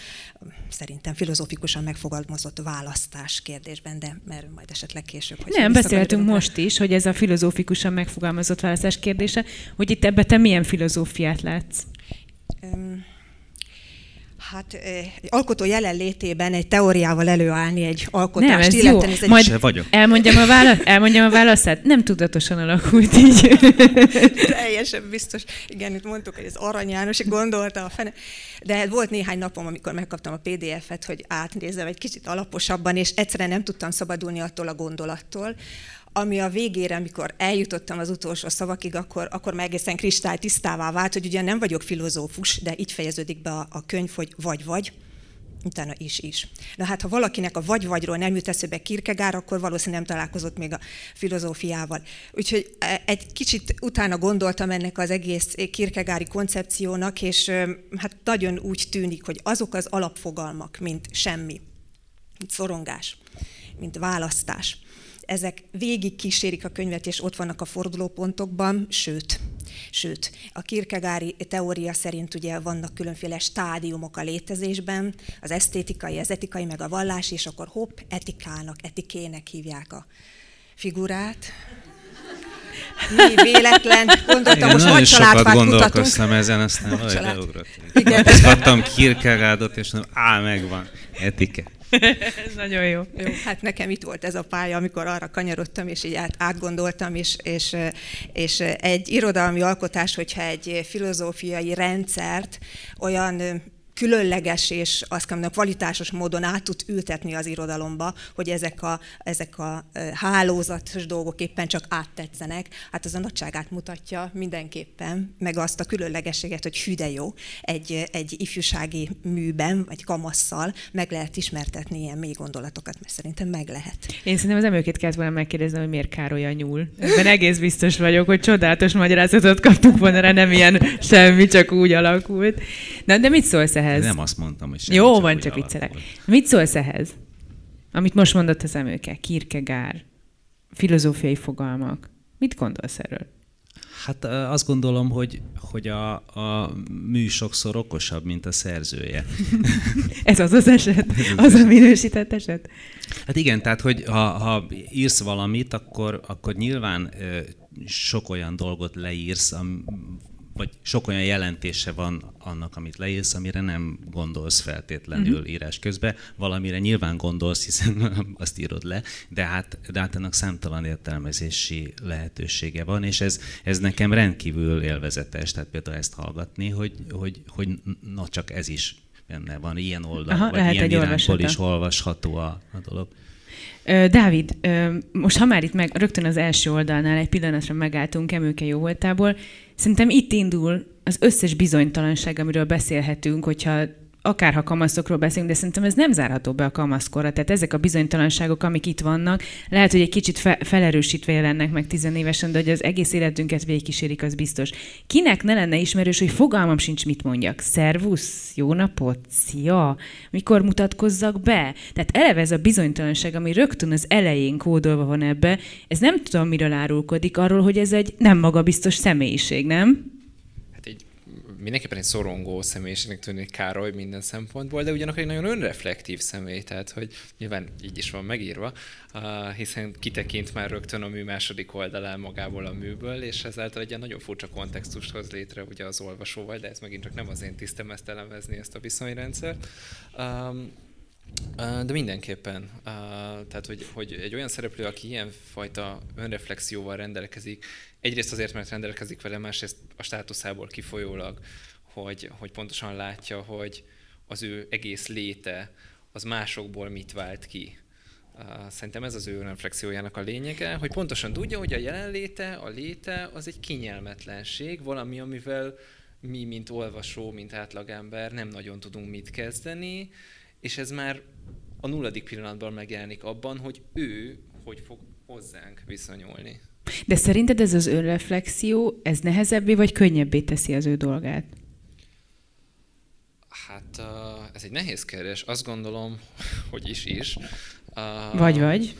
szerintem filozófikusan megfogalmazott választás kérdésben, de mert majd esetleg később. Hogy Nem, beszéltünk most is, hogy ez a filozófikusan megfogalmazott választás kérdése, hogy itt ebbe te milyen filozófiát látsz? Um, Hát egy alkotó jelenlétében egy teóriával előállni egy alkotást. Nem, ez jó. Ez egy... Majd vagyok. Elmondjam a, válasz, elmondjam a válaszát. Nem tudatosan alakult így. Teljesen biztos. Igen, itt mondtuk, hogy ez Arany János gondolta a fene. De hát volt néhány napom, amikor megkaptam a PDF-et, hogy átnézem egy kicsit alaposabban, és egyszerűen nem tudtam szabadulni attól a gondolattól, ami a végére, amikor eljutottam az utolsó szavakig, akkor, akkor meg egészen tisztává vált, hogy ugye nem vagyok filozófus, de így fejeződik be a, a könyv, hogy vagy-vagy, utána is-is. Na hát, ha valakinek a vagy-vagyról nem jut eszébe Kierkegaard, akkor valószínűleg nem találkozott még a filozófiával. Úgyhogy e, egy kicsit utána gondoltam ennek az egész Kierkegaardi koncepciónak, és hát nagyon úgy tűnik, hogy azok az alapfogalmak, mint semmi, mint szorongás, mint választás, ezek végig kísérik a könyvet, és ott vannak a fordulópontokban, sőt, Sőt, a kirkegári teória szerint ugye vannak különféle stádiumok a létezésben, az esztétikai, az etikai, meg a vallás, és akkor hopp, etikának, etikének hívják a figurát. Mi véletlen, gondoltam, most nagy sokat gondolkoztam ezen, aztán valahogy beugrott. Igen. Kaptam Kierkegaardot, és mondom, á, megvan, etike. Nagyon jó. jó. Hát nekem itt volt ez a pálya, amikor arra kanyarodtam, és így át, átgondoltam, és, és, és egy irodalmi alkotás, hogyha egy filozófiai rendszert olyan különleges és azt mondom, kvalitásos módon át tud ültetni az irodalomba, hogy ezek a, ezek a hálózatos dolgok éppen csak áttetszenek. Hát az a nagyságát mutatja mindenképpen, meg azt a különlegességet, hogy hű de jó, egy, egy ifjúsági műben, vagy kamasszal meg lehet ismertetni ilyen mély gondolatokat, mert szerintem meg lehet. Én szerintem az emőkét kellett volna megkérdezni, hogy miért Károly a nyúl. Ebben egész biztos vagyok, hogy csodálatos magyarázatot kaptuk volna, nem ilyen semmi, csak úgy alakult. Na, de mit szólsz ehhez? Ehhez? Nem azt mondtam, hogy semmi, Jó, csak van, csak viccelek. Mit szólsz ehhez? Amit most mondott az emőke, Kierkegaard, filozófiai fogalmak. Mit gondolsz erről? Hát azt gondolom, hogy, hogy a, a mű sokszor okosabb, mint a szerzője. Ez az az eset? Az a minősített eset? Hát igen, tehát hogy ha, ha írsz valamit, akkor, akkor nyilván sok olyan dolgot leírsz, vagy sok olyan jelentése van annak, amit leírsz, amire nem gondolsz feltétlenül uh-huh. írás közben. Valamire nyilván gondolsz, hiszen azt írod le, de hát, de hát ennek számtalan értelmezési lehetősége van, és ez, ez nekem rendkívül élvezetes, tehát például ezt hallgatni, hogy, hogy, hogy na csak ez is benne van, ilyen oldal, Aha, vagy ilyen irányból is olvasható a, a dolog. Dávid, most ha már itt meg rögtön az első oldalnál egy pillanatra megálltunk Emőke jó voltából, szerintem itt indul az összes bizonytalanság, amiről beszélhetünk, hogyha akárha kamaszokról beszélünk, de szerintem ez nem zárható be a kamaszkorra. Tehát ezek a bizonytalanságok, amik itt vannak, lehet, hogy egy kicsit fe- felerősítve jelennek meg tizenévesen, de hogy az egész életünket végigkísérik, az biztos. Kinek ne lenne ismerős, hogy fogalmam sincs, mit mondjak. Szervusz, jó napot, szia, mikor mutatkozzak be? Tehát eleve ez a bizonytalanság, ami rögtön az elején kódolva van ebbe, ez nem tudom, miről árulkodik, arról, hogy ez egy nem magabiztos személyiség, nem? Mindenképpen egy szorongó személyiségnek tűnik Károly minden szempontból, de ugyanakkor egy nagyon önreflektív személy, tehát hogy nyilván így is van megírva, hiszen kitekint már rögtön a mű második oldalán magából a műből, és ezáltal egy ilyen nagyon furcsa kontextust hoz létre ugye az olvasóval, de ez megint csak nem az én tisztem ezt elemezni, ezt a viszonyrendszert. De mindenképpen. Tehát, hogy, hogy egy olyan szereplő, aki ilyen fajta önreflexióval rendelkezik, egyrészt azért, mert rendelkezik vele, másrészt a státuszából kifolyólag, hogy, hogy pontosan látja, hogy az ő egész léte az másokból mit vált ki. Szerintem ez az ő önreflexiójának a lényege, hogy pontosan tudja, hogy a jelenléte, a léte az egy kényelmetlenség, valami, amivel mi, mint olvasó, mint átlagember nem nagyon tudunk mit kezdeni, és ez már a nulladik pillanatban megjelenik abban, hogy ő hogy fog hozzánk viszonyulni. De szerinted ez az önreflexió, ez nehezebbé vagy könnyebbé teszi az ő dolgát? Hát ez egy nehéz kérdés. Azt gondolom, hogy is is. Vagy vagy.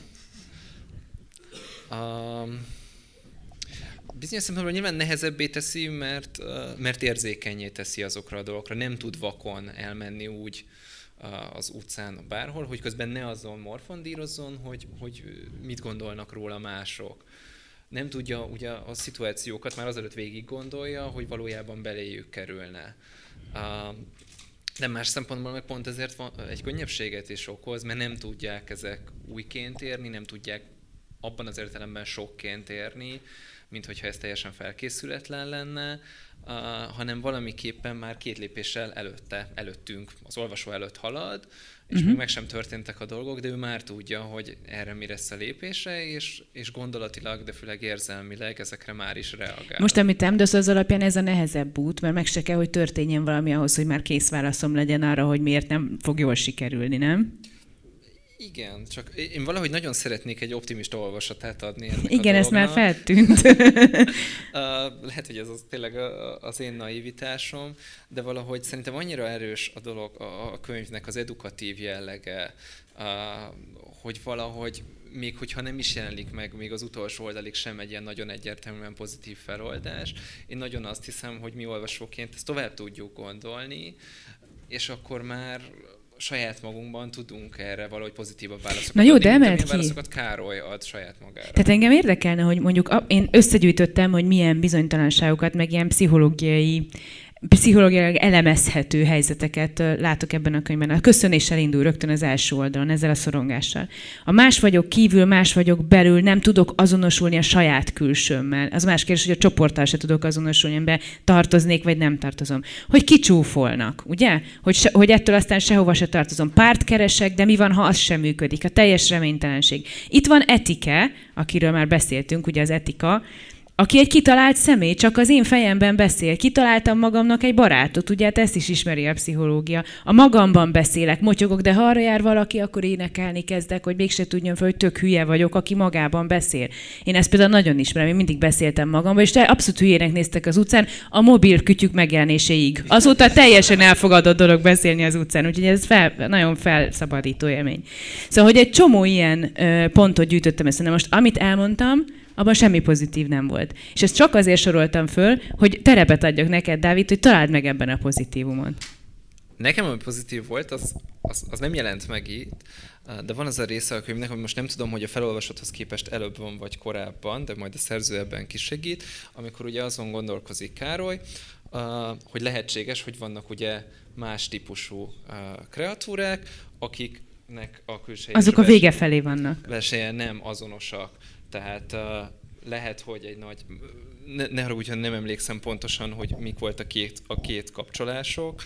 bizonyos szempontból nyilván nehezebbé teszi, mert, mert érzékenyé teszi azokra a dolgokra. Nem tud vakon elmenni úgy az utcán bárhol, hogy közben ne azon morfondírozzon, hogy, hogy mit gondolnak róla mások. Nem tudja ugye a szituációkat már azelőtt végig gondolja, hogy valójában beléjük kerülne. De más szempontból meg pont ezért van, egy könnyebbséget is okoz, mert nem tudják ezek újként érni, nem tudják abban az értelemben sokként érni, mint hogyha ez teljesen felkészületlen lenne, uh, hanem valamiképpen már két lépéssel előtte, előttünk, az olvasó előtt halad, és uh-huh. még meg sem történtek a dolgok, de ő már tudja, hogy erre mi lesz a lépése, és, és gondolatilag, de főleg érzelmileg ezekre már is reagál. Most, amit említesz, az alapján ez a nehezebb út, mert meg se kell, hogy történjen valami ahhoz, hogy már kész válaszom legyen arra, hogy miért nem fog jól sikerülni, nem? Igen, csak én valahogy nagyon szeretnék egy optimista olvasatát adni ennek Igen, ez már feltűnt. Lehet, hogy ez az, tényleg az én naivitásom, de valahogy szerintem annyira erős a dolog, a könyvnek az edukatív jellege, hogy valahogy még hogyha nem is jelenik meg még az utolsó oldalig sem egy ilyen nagyon egyértelműen pozitív feloldás, én nagyon azt hiszem, hogy mi olvasóként ezt tovább tudjuk gondolni, és akkor már saját magunkban tudunk erre valahogy pozitívabb válaszokat Na jó, adni, de emelt ki. válaszokat Károly ad saját magára. Tehát engem érdekelne, hogy mondjuk én összegyűjtöttem, hogy milyen bizonytalanságokat, meg ilyen pszichológiai pszichológiailag elemezhető helyzeteket látok ebben a könyvben. A köszönéssel indul rögtön az első oldalon, ezzel a szorongással. A más vagyok kívül, más vagyok belül, nem tudok azonosulni a saját külsőmmel. Az más kérdés, hogy a csoporttal se tudok azonosulni, be tartoznék, vagy nem tartozom. Hogy kicsúfolnak, ugye? Hogy, se, hogy ettől aztán sehova se tartozom. Párt keresek, de mi van, ha az sem működik? A teljes reménytelenség. Itt van etike, akiről már beszéltünk, ugye az etika, aki egy kitalált személy, csak az én fejemben beszél. Kitaláltam magamnak egy barátot, ugye hát ezt is ismeri a pszichológia. A magamban beszélek, motyogok, de ha arra jár valaki, akkor énekelni kezdek, hogy mégse tudjon fel, hogy tök hülye vagyok, aki magában beszél. Én ezt például nagyon ismerem, én mindig beszéltem magamban, és te abszolút hülyének néztek az utcán a mobil kütyük megjelenéséig. Azóta teljesen elfogadott dolog beszélni az utcán, úgyhogy ez fel, nagyon felszabadító élmény. Szóval, hogy egy csomó ilyen pontot gyűjtöttem össze. Most amit elmondtam, abban semmi pozitív nem volt. És ezt csak azért soroltam föl, hogy terepet adjak neked, Dávid, hogy találd meg ebben a pozitívumot. Nekem, ami pozitív volt, az, az, az nem jelent meg itt, de van az a része a könyvnek, hogy most nem tudom, hogy a felolvasathoz képest előbb van vagy korábban, de majd a szerző ebben kisegít, amikor ugye azon gondolkozik Károly, hogy lehetséges, hogy vannak ugye más típusú kreatúrák, akiknek a külső Azok a vége felé vannak. Versenye nem azonosak tehát lehet, hogy egy nagy, ne, ne haragudj, nem emlékszem pontosan, hogy mik voltak a két, a két kapcsolások,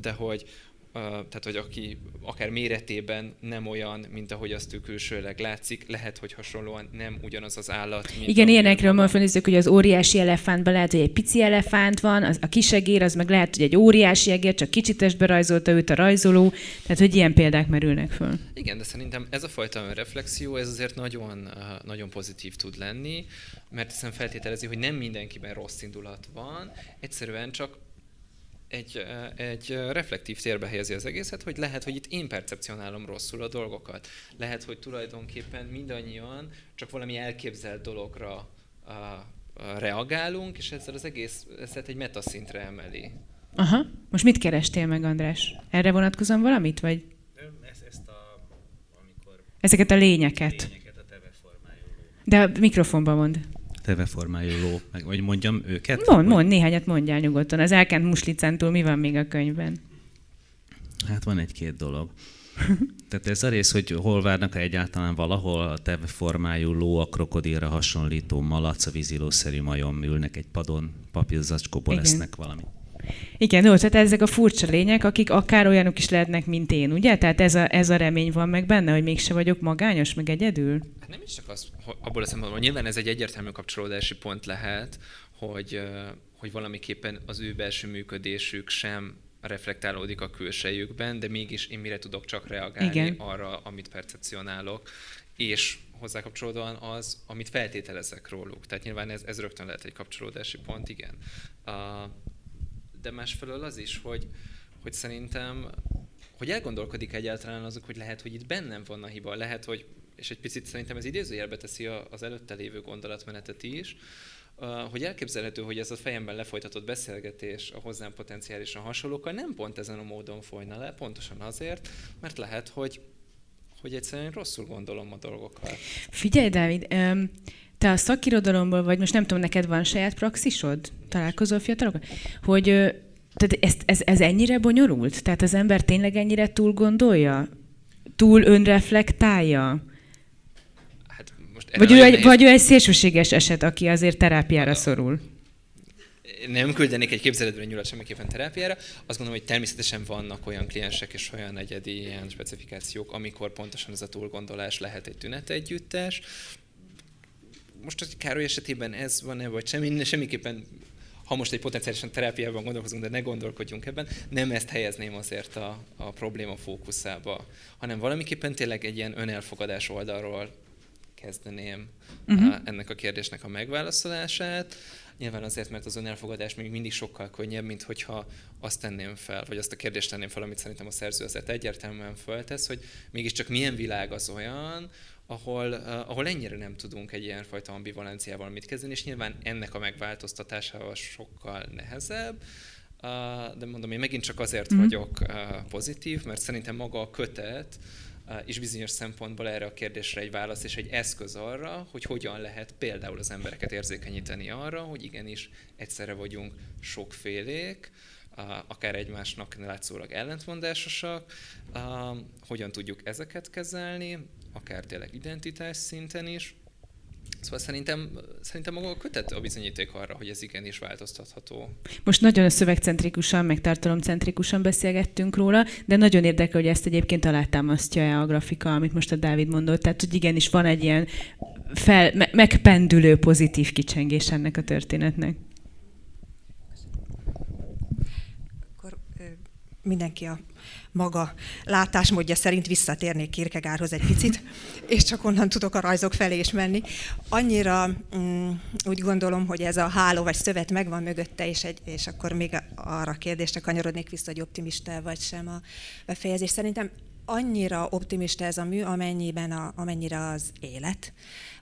de hogy tehát hogy aki akár méretében nem olyan, mint ahogy azt ő külsőleg látszik, lehet, hogy hasonlóan nem ugyanaz az állat. Mint Igen, ilyenekről mondjuk, hogy az óriási elefántban lehet, hogy egy pici elefánt van, az, a kisegér, az meg lehet, hogy egy óriási egér, csak kicsit berajzolta őt a rajzoló, tehát hogy ilyen példák merülnek föl. Igen, de szerintem ez a fajta reflexió, ez azért nagyon, nagyon pozitív tud lenni, mert hiszen feltételezi, hogy nem mindenkiben rossz indulat van, egyszerűen csak egy, egy reflektív térbe helyezi az egészet, hogy lehet, hogy itt én percepcionálom rosszul a dolgokat. Lehet, hogy tulajdonképpen mindannyian csak valami elképzelt dologra a, a reagálunk, és ezzel az egész ezt egy metaszintre emeli. Aha. Most mit kerestél meg, András? Erre vonatkozom valamit, vagy? Ezt, ezt a, amikor... Ezeket a lényeket. lényeket a teve De a mikrofonban mond teveformájú ló, meg, vagy mondjam őket? Mond, mond, néhányat mondjál nyugodtan. Az elkent muslicántól mi van még a könyvben? Hát van egy-két dolog. Tehát ez a rész, hogy hol várnak egyáltalán valahol a teveformájú ló, a krokodilra hasonlító malac, a vízilószerű majom ülnek egy padon, papírzacskóból lesznek valami. Igen, jó, tehát ezek a furcsa lények, akik akár olyanok is lehetnek, mint én, ugye? Tehát ez a, ez a remény van meg benne, hogy mégse vagyok magányos, meg egyedül? Hát nem is csak az, abból a szempontból, nyilván ez egy egyértelmű kapcsolódási pont lehet, hogy, hogy valamiképpen az ő belső működésük sem reflektálódik a külsejükben, de mégis én mire tudok csak reagálni Igen. arra, amit percepcionálok, és hozzá kapcsolódóan az, amit feltételezek róluk. Tehát nyilván ez, ez rögtön lehet egy kapcsolódási pont, igen. Uh, de másfelől az is, hogy, hogy szerintem hogy elgondolkodik egyáltalán azok, hogy lehet, hogy itt bennem van a hiba, lehet, hogy, és egy picit szerintem ez idézőjelbe teszi az előtte lévő gondolatmenetet is, hogy elképzelhető, hogy ez a fejemben lefolytatott beszélgetés a hozzám potenciálisan hasonlókkal nem pont ezen a módon folyna le, pontosan azért, mert lehet, hogy, hogy egyszerűen rosszul gondolom a dolgokat. Figyelj, Dávid, te a szakirodalomból, vagy most nem tudom, neked van saját praxisod? Találkozol fiatalokkal? Hogy tehát ez, ez, ez ennyire bonyolult? Tehát az ember tényleg ennyire túl gondolja? Túl önreflektálja? Hát most vagy, ő egy, vagy ő egy szélsőséges eset, aki azért terápiára szorul? nem küldenék egy képzeletben nyulat semmiképpen terápiára. Azt gondolom, hogy természetesen vannak olyan kliensek és olyan egyedi ilyen specifikációk, amikor pontosan ez a túlgondolás lehet egy tünetegyüttes. Most a Károly esetében ez van-e, vagy semmi, semmiképpen ha most egy potenciálisan terápiában gondolkozunk, de ne gondolkodjunk ebben, nem ezt helyezném azért a, a probléma fókuszába, hanem valamiképpen tényleg egy ilyen önelfogadás oldalról kezdeném uh-huh. ennek a kérdésnek a megválaszolását. Nyilván azért, mert az önelfogadás még mindig sokkal könnyebb, mint hogyha azt tenném fel, vagy azt a kérdést tenném fel, amit szerintem a szerző azért egyértelműen föltesz, hogy mégiscsak milyen világ az olyan, ahol, uh, ahol ennyire nem tudunk egy ilyenfajta ambivalenciával mit kezdeni, és nyilván ennek a megváltoztatásával sokkal nehezebb, uh, de mondom, én megint csak azért mm. vagyok uh, pozitív, mert szerintem maga a kötet is bizonyos szempontból erre a kérdésre egy válasz és egy eszköz arra, hogy hogyan lehet például az embereket érzékenyíteni arra, hogy igenis egyszerre vagyunk sokfélék, akár egymásnak látszólag ellentmondásosak, hogyan tudjuk ezeket kezelni, akár tényleg identitás szinten is. Szóval szerintem, szerintem maga a kötet a bizonyíték arra, hogy ez igenis változtatható. Most nagyon a szövegcentrikusan, meg tartalomcentrikusan beszélgettünk róla, de nagyon érdekel, hogy ezt egyébként alátámasztja-e a grafika, amit most a Dávid mondott. Tehát, hogy igenis van egy ilyen fel, me- megpendülő pozitív kicsengés ennek a történetnek. Akkor mindenki a maga látásmódja szerint visszatérnék Kierkegaardhoz egy picit, és csak onnan tudok a rajzok felé is menni. Annyira mm, úgy gondolom, hogy ez a háló vagy szövet megvan mögötte, és, egy, és akkor még arra a kérdésre kanyarodnék vissza, hogy optimista vagy sem a befejezés. Szerintem annyira optimista ez a mű, amennyiben a, amennyire az élet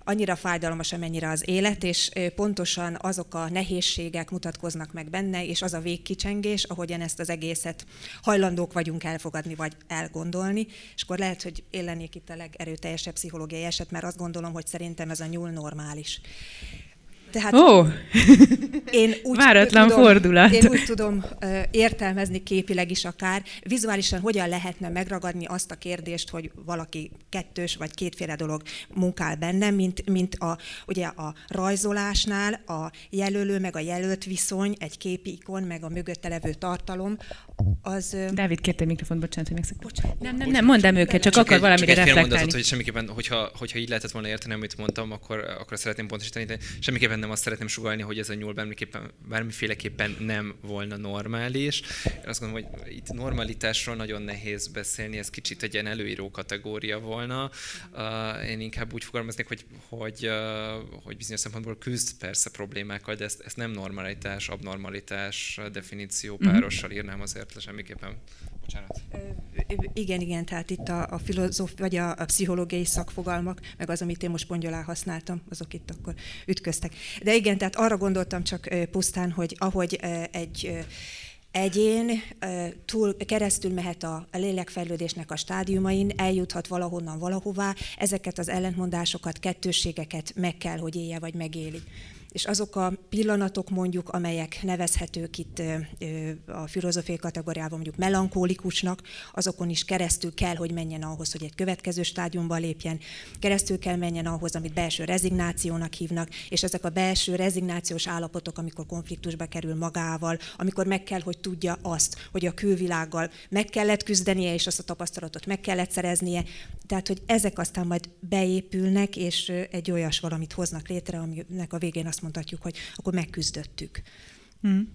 annyira fájdalmas, amennyire az élet, és pontosan azok a nehézségek mutatkoznak meg benne, és az a végkicsengés, ahogyan ezt az egészet hajlandók vagyunk elfogadni, vagy elgondolni, és akkor lehet, hogy én lennék itt a legerőteljesebb pszichológiai eset, mert azt gondolom, hogy szerintem ez a nyúl normális. Tehát oh. én úgy Váratlan tudom, fordulat. Én úgy tudom értelmezni képileg is akár, vizuálisan hogyan lehetne megragadni azt a kérdést, hogy valaki kettős vagy kétféle dolog munkál benne, mint, mint a, ugye a rajzolásnál a jelölő meg a jelölt viszony, egy képi ikon, meg a mögötte levő tartalom, az... Dávid, kérte mikrofont, bocsánat, hogy megszak. Bocsánat. Nem, nem, nem, mondom őket, csak, csak akar egy, valamire csak egy reflektálni. hogy semmiképpen, hogyha, hogyha így lehetett volna érteni, amit mondtam, akkor, akkor szeretném pontosítani, de semmiképpen nem azt szeretném sugalni, hogy ez a nyúl bármiképpen, bármiféleképpen nem volna normális. Én azt gondolom, hogy itt normalitásról nagyon nehéz beszélni, ez kicsit egy ilyen előíró kategória volna. Uh, én inkább úgy fogalmaznék, hogy, hogy, uh, hogy bizonyos szempontból küzd persze problémákkal, de ezt, ezt nem normalitás, abnormalitás definíció mhm. párossal írnám azért le semmiképpen. Bocsánat. Igen, igen, tehát itt a, a filozóf, vagy a, a pszichológiai szakfogalmak, meg az, amit én most pongyolá használtam, azok itt akkor ütköztek. De igen, tehát arra gondoltam csak pusztán, hogy ahogy egy egyén túl, keresztül mehet a lélekfejlődésnek a stádiumain, eljuthat valahonnan valahová, ezeket az ellentmondásokat, kettősségeket meg kell, hogy élje vagy megéli és azok a pillanatok mondjuk, amelyek nevezhetők itt a filozófiai kategóriában mondjuk melankólikusnak, azokon is keresztül kell, hogy menjen ahhoz, hogy egy következő stádiumba lépjen, keresztül kell menjen ahhoz, amit belső rezignációnak hívnak, és ezek a belső rezignációs állapotok, amikor konfliktusba kerül magával, amikor meg kell, hogy tudja azt, hogy a külvilággal meg kellett küzdenie, és azt a tapasztalatot meg kellett szereznie, tehát, hogy ezek aztán majd beépülnek, és egy olyas valamit hoznak létre, aminek a végén azt mondhatjuk, hogy akkor megküzdöttük. Hmm.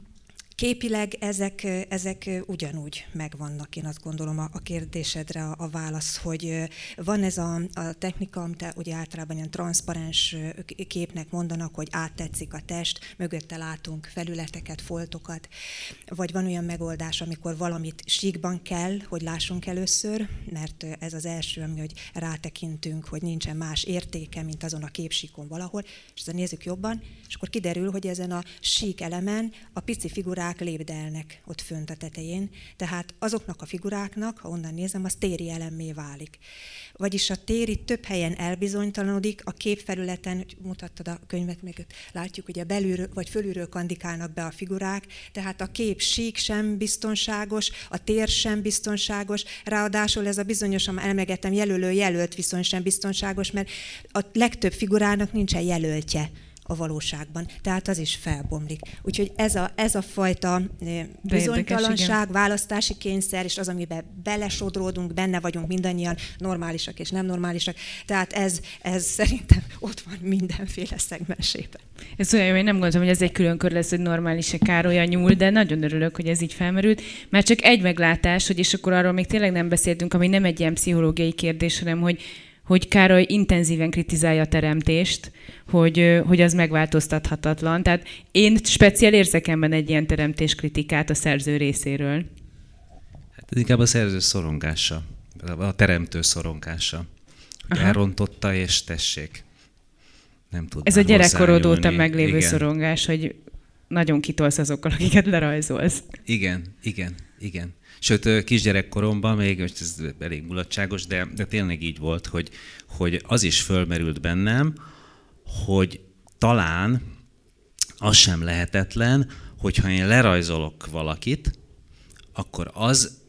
Képileg ezek, ezek ugyanúgy megvannak, én azt gondolom a, kérdésedre a, a válasz, hogy van ez a, a technika, amit ugye általában ilyen transzparens képnek mondanak, hogy áttetszik a test, mögötte látunk felületeket, foltokat, vagy van olyan megoldás, amikor valamit síkban kell, hogy lássunk először, mert ez az első, ami, hogy rátekintünk, hogy nincsen más értéke, mint azon a képsíkon valahol, és ezen nézzük jobban, és akkor kiderül, hogy ezen a sík elemen a pici figurák lépdelnek ott fönt a tetején, tehát azoknak a figuráknak, ha onnan nézem, az téri elemmé válik. Vagyis a téri több helyen elbizonytalanodik, a képfelületen, mutattad a könyvet, meg látjuk, hogy a belülről vagy fölülről kandikálnak be a figurák, tehát a kép sík sem biztonságos, a tér sem biztonságos, ráadásul ez a bizonyos, amit emlegettem, jelölő jelölt viszony sem biztonságos, mert a legtöbb figurának nincsen jelöltje a valóságban. Tehát az is felbomlik. Úgyhogy ez a, ez a fajta bizonytalanság, választási kényszer, és az, amiben belesodródunk, benne vagyunk mindannyian, normálisak és nem normálisak. Tehát ez, ez szerintem ott van mindenféle szegmensében. Ez olyan jó, én nem gondolom, hogy ez egy külön kör lesz, hogy normális-e Károly a nyúl, de nagyon örülök, hogy ez így felmerült. Mert csak egy meglátás, hogy és akkor arról még tényleg nem beszéltünk, ami nem egy ilyen pszichológiai kérdés, hanem hogy hogy Károly intenzíven kritizálja a teremtést, hogy, hogy az megváltoztathatatlan. Tehát én speciál érzek ebben egy ilyen teremtés kritikát a szerző részéről. Hát ez inkább a szerző szorongása, a teremtő szorongása. elrontotta, és tessék. Nem tud Ez a gyerekkorod óta meglévő igen. szorongás, hogy nagyon kitolsz azokkal, akiket lerajzolsz. Igen, igen, igen. Sőt, kisgyerekkoromban még, most ez elég mulatságos, de, de tényleg így volt, hogy, hogy az is fölmerült bennem, hogy talán az sem lehetetlen, hogyha én lerajzolok valakit, akkor az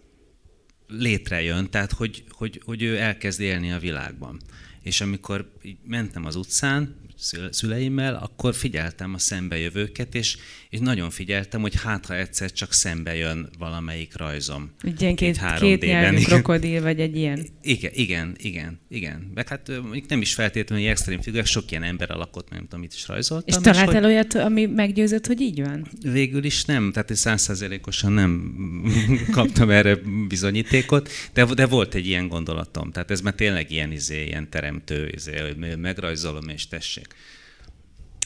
létrejön, tehát hogy, hogy, hogy ő elkezd élni a világban. És amikor mentem az utcán, szüleimmel, akkor figyeltem a szembejövőket, és, és nagyon figyeltem, hogy hát ha egyszer csak szembe jön valamelyik rajzom. Ilyen két, két nyelvű krokodil, vagy egy ilyen. Igen, igen, igen, igen. Meg hát nem is feltétlenül egy extrém figurák, sok ilyen ember alakot, nem tudom, mit is rajzoltam. És találtál hogy... olyat, ami meggyőzött, hogy így van? Végül is nem, tehát százszerzelékosan nem kaptam erre bizonyítékot, de, de volt egy ilyen gondolatom. Tehát ez már tényleg ilyen, izé, ilyen teremtő, hogy megrajzolom és tessék.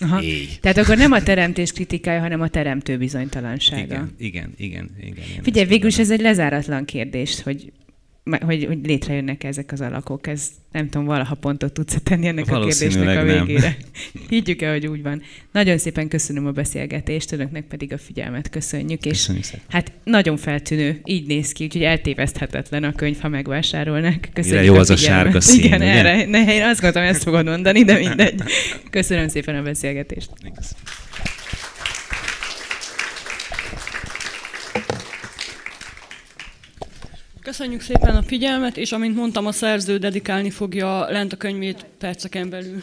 Aha. Tehát akkor nem a teremtés kritikája, hanem a teremtő bizonytalansága. Igen, igen, igen. igen, Figyelj, végül is ez egy lezáratlan kérdés, hogy hogy, hogy létrejönnek ezek az alakok. Ez nem tudom, valaha pontot tudsz tenni ennek a kérdésnek a végére. Nem. Higgyük el, hogy úgy van. Nagyon szépen köszönöm a beszélgetést, önöknek pedig a figyelmet köszönjük. És hát nagyon feltűnő, így néz ki, úgyhogy eltéveszthetetlen a könyv, ha megvásárolnak. Köszönjük jó a az a sárga szín, Igen, ugye? erre, ne, én azt gondolom, ezt fogod mondani, de mindegy. Köszönöm szépen a beszélgetést. Köszönöm. Köszönjük szépen a figyelmet, és amint mondtam, a szerző dedikálni fogja lent a könyvét perceken belül.